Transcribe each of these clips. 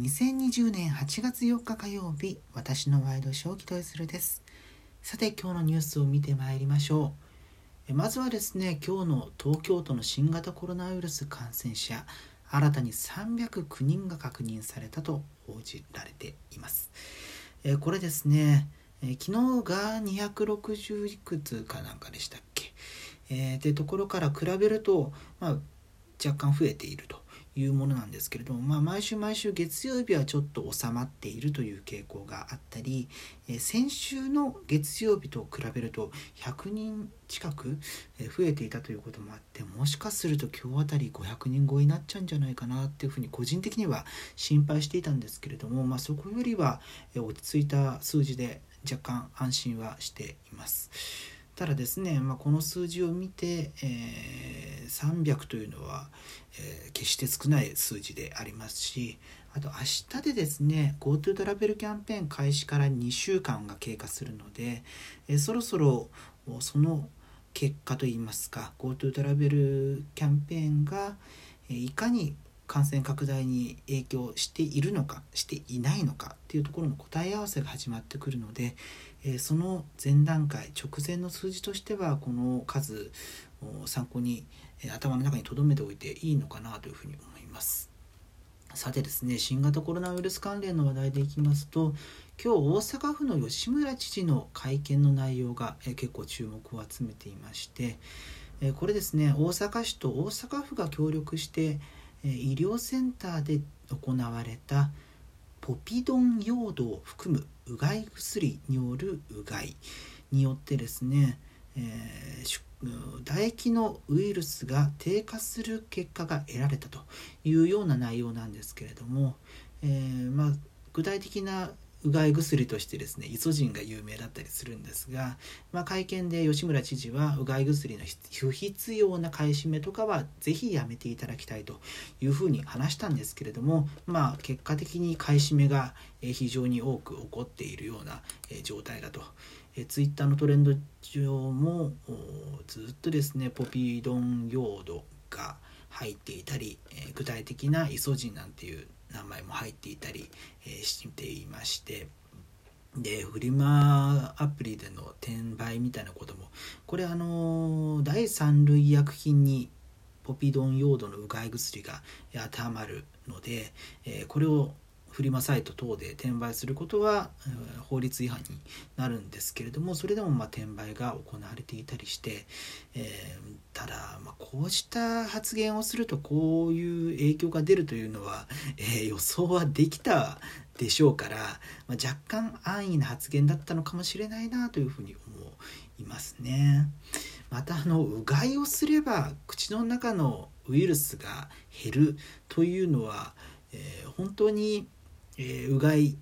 2020年8月4日火曜日私のワイドショーキトイスルです。さて今日のニュースを見てまいりましょう。まずはですね今日の東京都の新型コロナウイルス感染者新たに309人が確認されたと報じられています。これですね昨日が260いくつかなんかでしたっけ？えー、ってところから比べると、まあ、若干増えていると。いうものなんですけれども、まあ、毎週毎週月曜日はちょっと収まっているという傾向があったり、え先週の月曜日と比べると100人近く増えていたということもあってもしかすると今日あたり500人超えになっちゃうんじゃないかなっていうふうに個人的には心配していたんですけれども、まあ、そこよりは落ち着いた数字で若干安心はしています。ただですね、まあ、この数字を見て、えー、300というのは、えー、決して少ない数字でありますしあと明日でですね GoTo トラベルキャンペーン開始から2週間が経過するので、えー、そろそろその結果といいますか GoTo トラベルキャンペーンがいかに感染拡大に影響しているのかしていないのかっていうところの答え合わせが始まってくるので、えその前段階直前の数字としてはこの数を参考に、え頭の中に留めておいていいのかなというふうに思います。さてですね新型コロナウイルス関連の話題でいきますと今日大阪府の吉村知事の会見の内容が結構注目を集めていましてこれですね大阪市と大阪府が協力して医療センターで行われたポピドン用土を含むうがい薬によるうがいによってですね、えー、唾液のウイルスが低下する結果が得られたというような内容なんですけれども、えー、まあ、具体的なうがい薬としてですねイソジンが有名だったりするんですが、まあ、会見で吉村知事はうがい薬の不必要な買い占めとかはぜひやめていただきたいというふうに話したんですけれども、まあ、結果的に買い占めが非常に多く起こっているような状態だと。ツイッターのトレンド上もずっとですねポピードン用土が入っていたり具体的なイソジンなんていう名前も入っていたり、え、していましてでフリマアプリでの転売みたいなこともこれあの第三類医薬品にポピドン用土のうがい薬が当てはまるので、え、これをフリマサイト等で転売することは法律違反になるんですけれどもそれでもま転売が行われていたりして、えー、ただ、まこうした発言をするとこういう影響が出るというのは、えー、予想はできたでしょうから、ま若干安易な発言だったのかもしれないなというふうに思いますね。またあのうがいをすれば口の中のウイルスが減るというのは、えー、本当にえー、うがい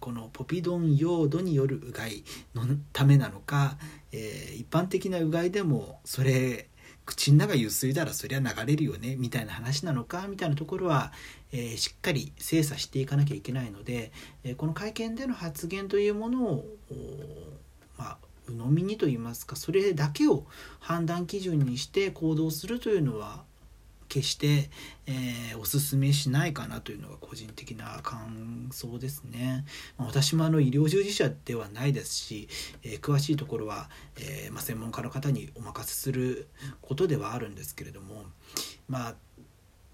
このポピドン用土によるうがいのためなのか、えー、一般的なうがいでもそれ口の中ゆすいだらそりゃ流れるよねみたいな話なのかみたいなところは、えー、しっかり精査していかなきゃいけないので、えー、この会見での発言というものをまあ鵜呑みにと言いますかそれだけを判断基準にして行動するというのは決して、えー、おすすめしないかなというのが個人的な感想ですね。まあ、私もあの医療従事者ではないですし、えー、詳しいところは、えー、まあ、専門家の方にお任せすることではあるんですけれどもまあ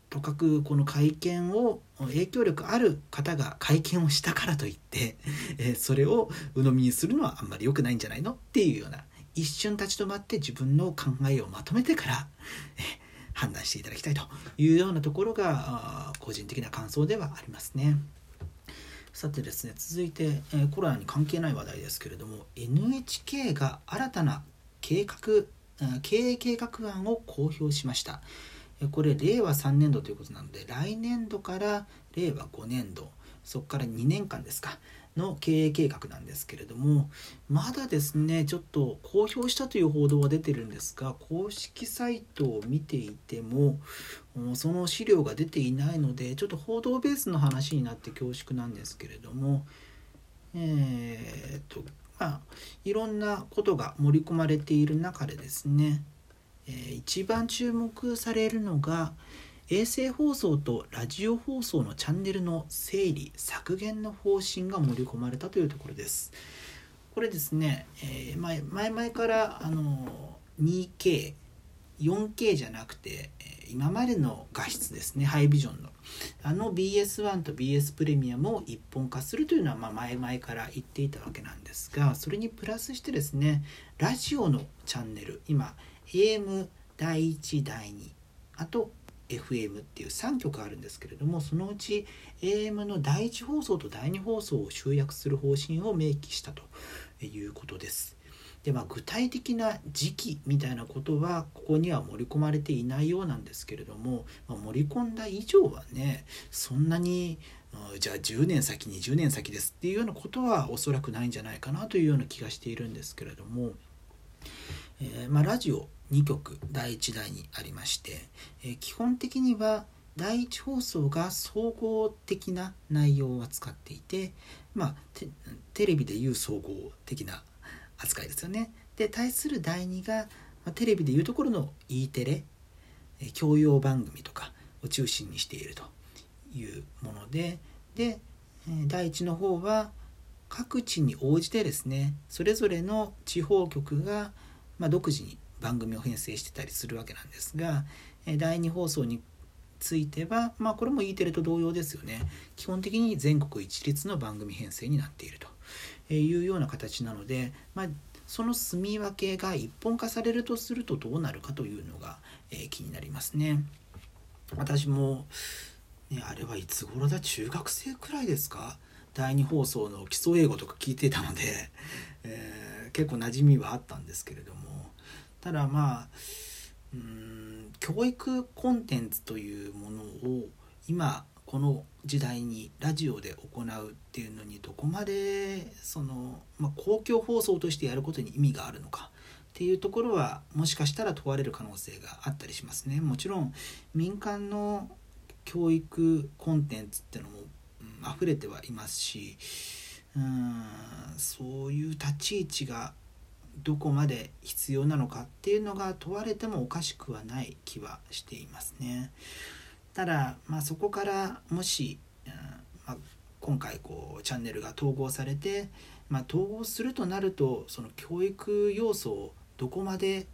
とかくこの会見を影響力ある方が会見をしたからといって、えそれを鵜呑みにするのはあんまり良くないんじゃないのっていうような一瞬立ち止まって自分の考えをまとめてから、え判断していただきたいというようなところが個人的な感想ではありますね。さてですね続いて、えコロナに関係ない話題ですけれども NHK が新たな計画経営計画案を公表しましたこれ令和3年度ということなので来年度から令和5年度そこから2年間ですかの経営計画なんですけれどもまだですねちょっと公表したという報道は出てるんですが公式サイトを見ていてもその資料が出ていないのでちょっと報道ベースの話になって恐縮なんですけれどもえー、っとまあいろんなことが盛り込まれている中でですね、えー、一番注目されるのが衛星放送とラジオ放送のチャンネルの整理削減の方針が盛り込まれたというところです。これですね、えー、前前々からあの 2K 4K じゃなくて今までの画質ですねハイビジョンの。あの BS1 と BS プレミアムを一本化するというのはま前々から言っていたわけなんですがそれにプラスしてですねラジオのチャンネル今 AM 第1第2あと FM っていう3曲あるんですけれどもそのうち AM の第1放送と第2放送を集約する方針を明記したということです。でまあ、具体的な時期みたいなことはここには盛り込まれていないようなんですけれども、まあ、盛り込んだ以上はねそんなにじゃあ10年先20年先ですっていうようなことはおそらくないんじゃないかなというような気がしているんですけれども、えー、まあ、ラジオ2曲第1第2ありまして、えー、基本的には第1放送が総合的な内容を扱っていて、まあ、テレビでいう総合的な扱いですよね。で対する第2が、まあ、テレビでいうところの E テレ教養番組とかを中心にしているというものでで第1の方は各地に応じてですねそれぞれの地方局が、まあ、独自に番組を編成してたりするわけなんですが第2放送については、まあ、これも E テレと同様ですよね。基本的に全国一律の番組編成になっているというような形なので、まあ、その住み分けが一本化されるとするとどうなるかというのが、え、気になりますね。私も、ね、あれはいつ頃だ？中学生くらいですか？第2放送の基礎英語とか聞いてたので、えー、結構馴染みはあったんですけれども。ただまあうん教育コンテンツというものを今この時代にラジオで行うっていうのにどこまでその、まあ、公共放送としてやることに意味があるのかっていうところはもしかしたら問われる可能性があったりしますね。もちろん民間の教育コンテンツっていうのも、うん、溢れてはいますしうんそういう立ち位置がどこまで必要なのかっていうのが問われてもおかしくはない気はしていますね。ただ、まあ、そこからもし、うんまあ、今回こうチャンネルが統合されて、まあ、統合するとなるとその教育要素をどこまで、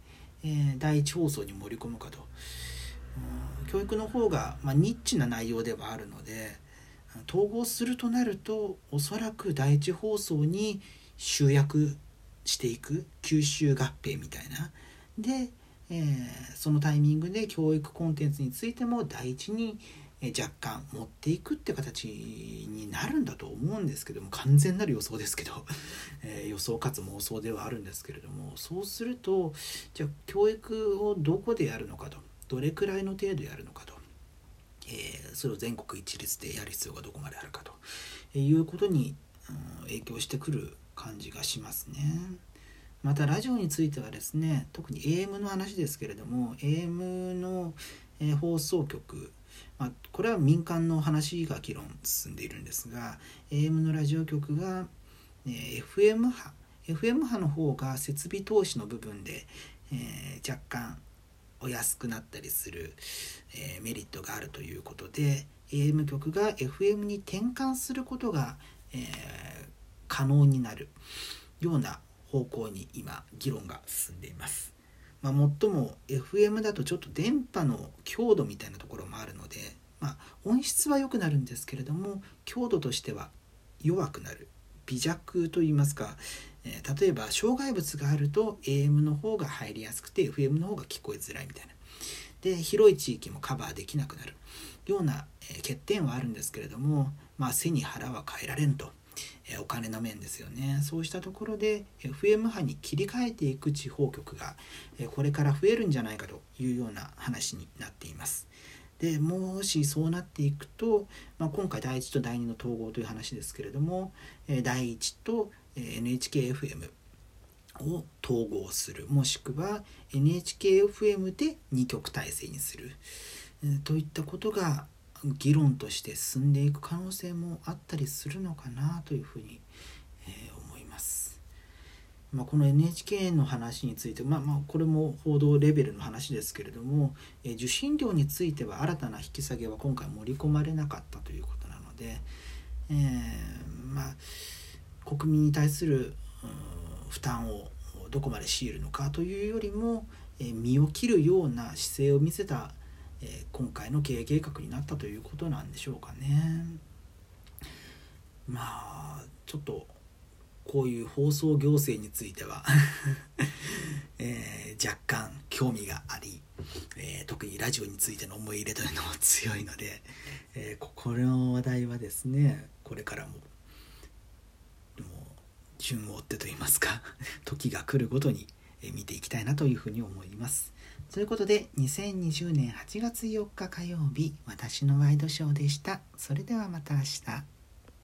えー、第一放送に盛り込むかと、うん、教育の方が、まあ、ニッチな内容ではあるので統合するとなるとおそらく第一放送に集約していく吸収合併みたいな。でえー、そのタイミングで教育コンテンツについても第一に若干持っていくって形になるんだと思うんですけども完全なる予想ですけど、えー、予想かつ妄想ではあるんですけれどもそうするとじゃあ教育をどこでやるのかとどれくらいの程度やるのかと、えー、それを全国一律でやる必要がどこまであるかということに、うん、影響してくる感じがしますね。またラジオについてはですね特に AM の話ですけれども AM の、え、放送局、まあ、これは民間の話が議論進んでいるんですが AM のラジオ局が、え、FM 波 FM 波の方が設備投資の部分で、えー、若干お安くなったりする、えメリットがあるということで AM 局が FM に転換することが、え可能になるような方向に今議論が進んでいます。まあ、最も FM だとちょっと電波の強度みたいなところもあるので、まあ、音質は良くなるんですけれども強度としては弱くなる。微弱といいますか、えー、例えば障害物があると AM の方が入りやすくて FM の方が聞こえづらいみたいな。で広い地域もカバーできなくなるような、え、欠点はあるんですけれども、まあ、背に腹は変えられんと。お金の面ですよねそうしたところで FM 波に切り替えていく地方局が、えこれから増えるんじゃないかというような話になっています。でもしそうなっていくと、まあ、今回第1と第2の統合という話ですけれども、え第1と NHKFM を統合するもしくは NHKFM で2曲体制にする、といったことが議論として進んでいく可能性もあったりするのかなというふうに、えー、思います。まあ、この NHK の話について、まあ、まあこれも報道レベルの話ですけれども、え受信料については新たな引き下げは今回盛り込まれなかったということなので、えー、まあ、国民に対する負担をどこまで強いるのかというよりも、え身を切るような姿勢を見せた、え今回の経営計画になったということなんでしょうかね。まあちょっとこういう放送行政については えー、若干興味があり、えー、特にラジオについての思い入れというのも強いので、えー、この話題はですねこれからももう順を追ってといいますか 時が来るごとに見ていきたいなというふうに思います。ということで2020年8月4日火曜日私のワイドショーでした。それではまた明日。